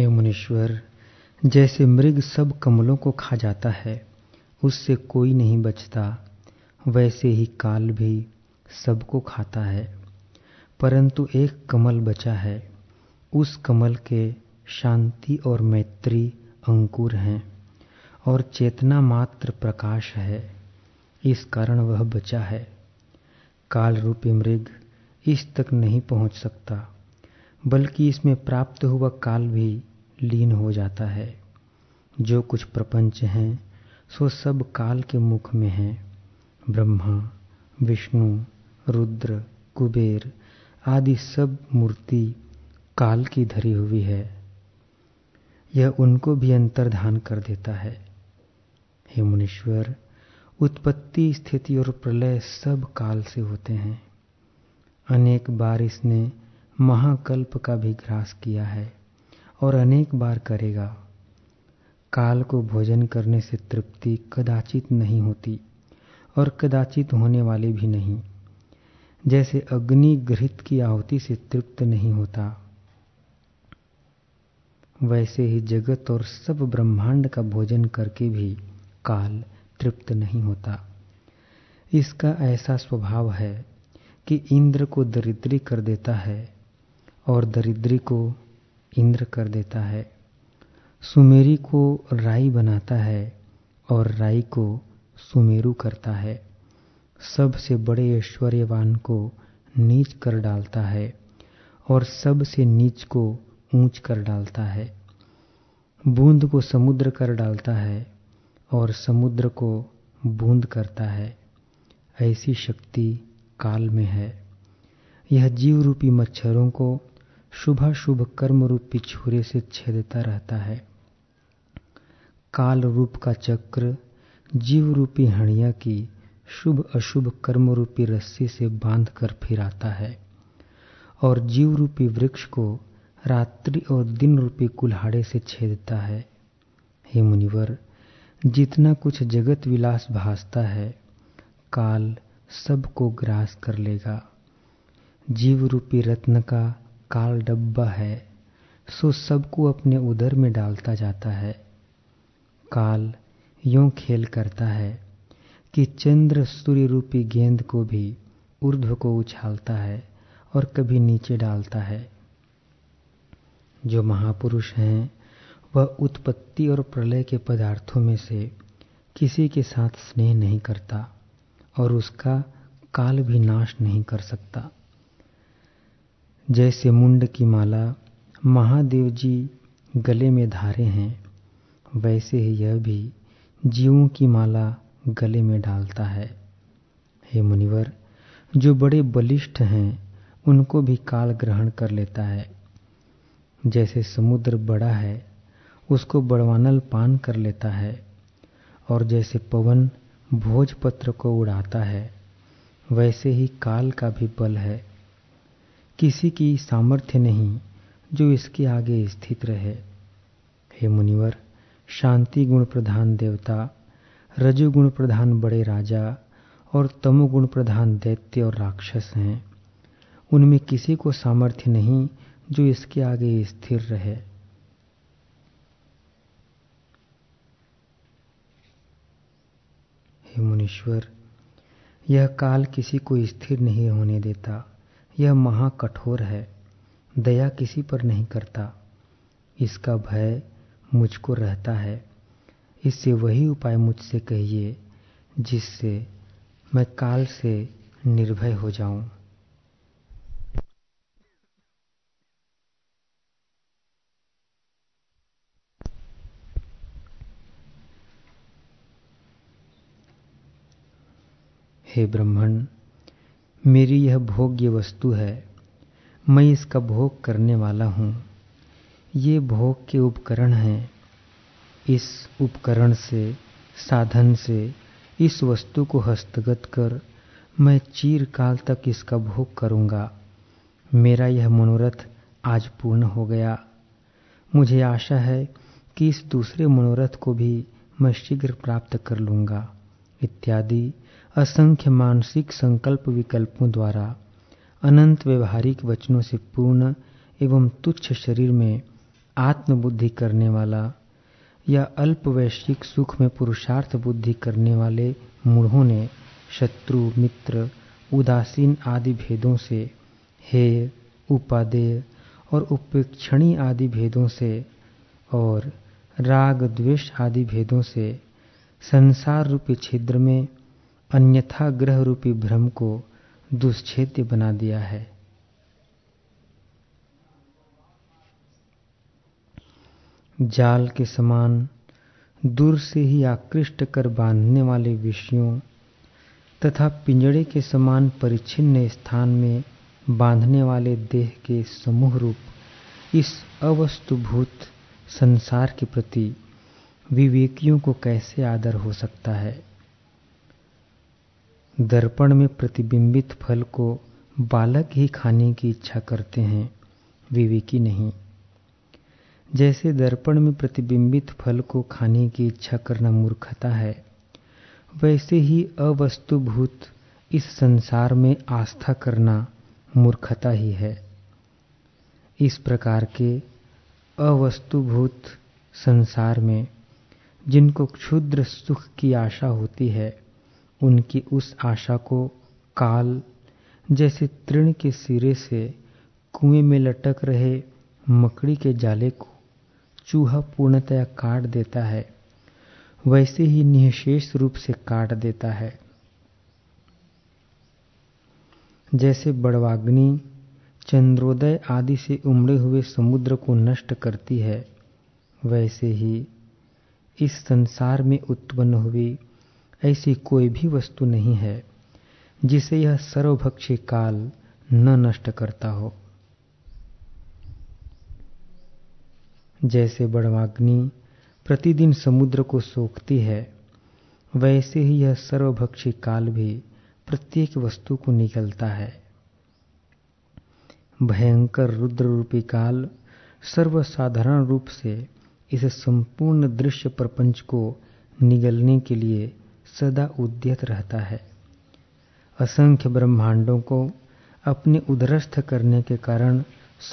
हे मुनीश्वर, जैसे मृग सब कमलों को खा जाता है, उससे कोई नहीं बचता। वैसे ही काल भी सबको खाता है। परंतु एक कमल बचा है, उस कमल के शांति और मैत्री अंकुर हैं, और चेतना मात्र प्रकाश है, इस कारण वह बचा है। काल रूपी मृग इस तक नहीं पहुँच सकता, बल्कि इसमें प्राप्त हुआ काल भी लीन हो जाता है। जो कुछ प्रपंच हैं, सो सब काल के मुख में हैं। ब्रह्मा, विष्णु, रुद्र, कुबेर आदि सब मूर्ति काल की धरी हुई है। यह उनको भी अंतर्धान कर देता है। हे मुनीश्वर, उत्पत्ति, स्थिति और प्रलय सब काल से होते हैं। अनेक बार इसने महाकल्प का भी ग्रास किया है। और अनेक बार करेगा। काल को भोजन करने से तृप्ति कदाचित नहीं होती और कदाचित होने वाली भी नहीं। जैसे अग्नि घृत की आहुति से तृप्त नहीं होता, वैसे ही जगत और सब ब्रह्मांड का भोजन करके भी काल तृप्त नहीं होता। इसका ऐसा स्वभाव है कि इंद्र को दरिद्री कर देता है और दरिद्री को इंद्र कर देता है। सुमेरी को राई बनाता है और राई को सुमेरु करता है। सबसे बड़े ऐश्वर्यवान को नीच कर डालता है और सबसे नीच को ऊंच कर डालता है। बूंद को समुद्र कर डालता है और समुद्र को बूंद करता है। ऐसी शक्ति काल में है। यह जीव रूपी मच्छरों को शुभाशुभ कर्म रूपी छुरे से छेदता रहता है। काल रूप का चक्र जीव रूपी हणिया की शुभ अशुभ कर्म रूपी रस्सी से बाँध कर फिराता है और जीव रूपी वृक्ष को रात्रि और दिन रूपी कुल्हाड़े से छेदता है। हे मुनिवर, जितना कुछ जगत विलास भासता है, काल सबको ग्रास कर लेगा। जीव रूपी रत्न का काल डब्बा है, सो सबको अपने उदर में डालता जाता है। काल यों खेल करता है कि चंद्र सूर्य रूपी गेंद को भी ऊर्ध्व को उछालता है और कभी नीचे डालता है। जो महापुरुष हैं, वह उत्पत्ति और प्रलय के पदार्थों में से किसी के साथ स्नेह नहीं करता और उसका काल भी नाश नहीं कर सकता। जैसे मुंड की माला महादेव जी गले में धारे हैं, वैसे ही यह भी जीवों की माला गले में डालता है। हे मुनिवर, जो बड़े बलिष्ठ हैं, उनको भी काल ग्रहण कर लेता है। जैसे समुद्र बड़ा है, उसको बड़वानल पान कर लेता है, और जैसे पवन भोजपत्र को उड़ाता है, वैसे ही काल का भी बल है। किसी की सामर्थ्य नहीं जो इसके आगे स्थित रहे। हे मुनिवर, शांति गुण प्रधान देवता रजोगुण प्रधान बड़े राजा और तमोगुण प्रधान दैत्य और राक्षस हैं। उनमें किसी को सामर्थ्य नहीं जो इसके आगे स्थिर रहे। हे मुनीश्वर, यह काल किसी को स्थिर नहीं होने देता। यह महाकठोर है। दया किसी पर नहीं करता। इसका भय मुझको रहता है। इससे वही उपाय मुझसे कहिए, जिससे मैं काल से निर्भय हो जाऊँ। हे ब्रह्मण मेरी यह भोग्य वस्तु है। मैं इसका भोग करने वाला हूँ। ये भोग के उपकरण हैं। इस उपकरण से, साधन से, इस वस्तु को हस्तगत कर मैं चीरकाल तक इसका भोग करूँगा। मेरा यह मनोरथ आज पूर्ण हो गया। मुझे आशा है कि इस दूसरे मनोरथ को भी मैं शीघ्र प्राप्त कर लूँगा। इत्यादि असंख्य मानसिक संकल्प विकल्पों द्वारा अनंत व्यवहारिक वचनों से पूर्ण एवं तुच्छ शरीर में आत्मबुद्धि करने वाला या अल्प वैश्विक सुख में पुरुषार्थ बुद्धि करने वाले मूढ़ों ने शत्रु, मित्र, उदासीन आदि भेदों से हेय उपादेय और उपेक्षणी आदि भेदों से और राग, द्वेष आदि भेदों से संसार रूपी छिद्र में अन्यथा ग्रह रूपी भ्रम को दुष्छेद्य बना दिया है। जाल के समान दूर से ही आकृष्ट कर बांधने वाले विषयों तथा पिंजड़े के समान परिच्छिन्न स्थान में बांधने वाले देह के समूह रूप इस अवस्तुभूत संसार के प्रति विवेकियों को कैसे आदर हो सकता है? दर्पण में प्रतिबिंबित फल को बालक ही खाने की इच्छा करते हैं, विवेकी नहीं। जैसे दर्पण में प्रतिबिंबित फल को खाने की इच्छा करना मूर्खता है, वैसे ही अवस्तुभूत इस संसार में आस्था करना मूर्खता ही है। इस प्रकार के अवस्तुभूत संसार में जिनको क्षुद्र सुख की आशा होती है, उनकी उस आशा को काल, जैसे तृण के सिरे से कुएँ में लटक रहे मकड़ी के जाले को चूहा पूर्णतया काट देता है, वैसे ही निःशेष रूप से काट देता है। जैसे बड़वाग्नि चंद्रोदय आदि से उमड़े हुए समुद्र को नष्ट करती है, वैसे ही इस संसार में उत्पन्न हुई ऐसी कोई भी वस्तु नहीं है, जिसे यह सर्वभक्षी काल न नष्ट करता हो। जैसे बड़वाग्नि प्रतिदिन समुद्र को सोखती है, वैसे ही यह सर्वभक्षी काल भी प्रत्येक वस्तु को निकलता है। भयंकर रुद्र रूपी काल सर्वसाधारण रूप से इस संपूर्ण दृश्य प्रपंच को निगलने के लिए सदा उद्यत रहता है। असंख्य ब्रह्मांडों को अपने उदरस्थ करने के कारण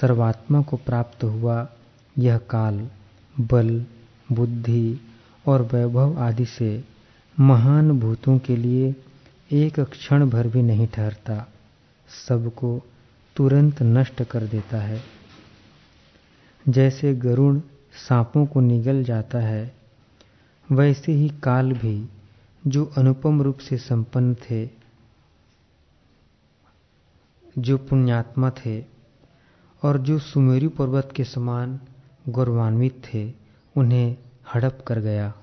सर्वात्मा को प्राप्त हुआ यह काल, बल, बुद्धि और वैभव आदि से महान भूतों के लिए एक क्षण भर भी नहीं ठहरता। सबको तुरंत नष्ट कर देता है। जैसे गरुण सांपों को निगल जाता है। वैसे ही काल भी, जो अनुपम रूप से संपन्न थे, जो पुण्यात्मा थे, और जो सुमेरु पर्वत के समान गौरवान्वित थे, उन्हें हड़प कर गया।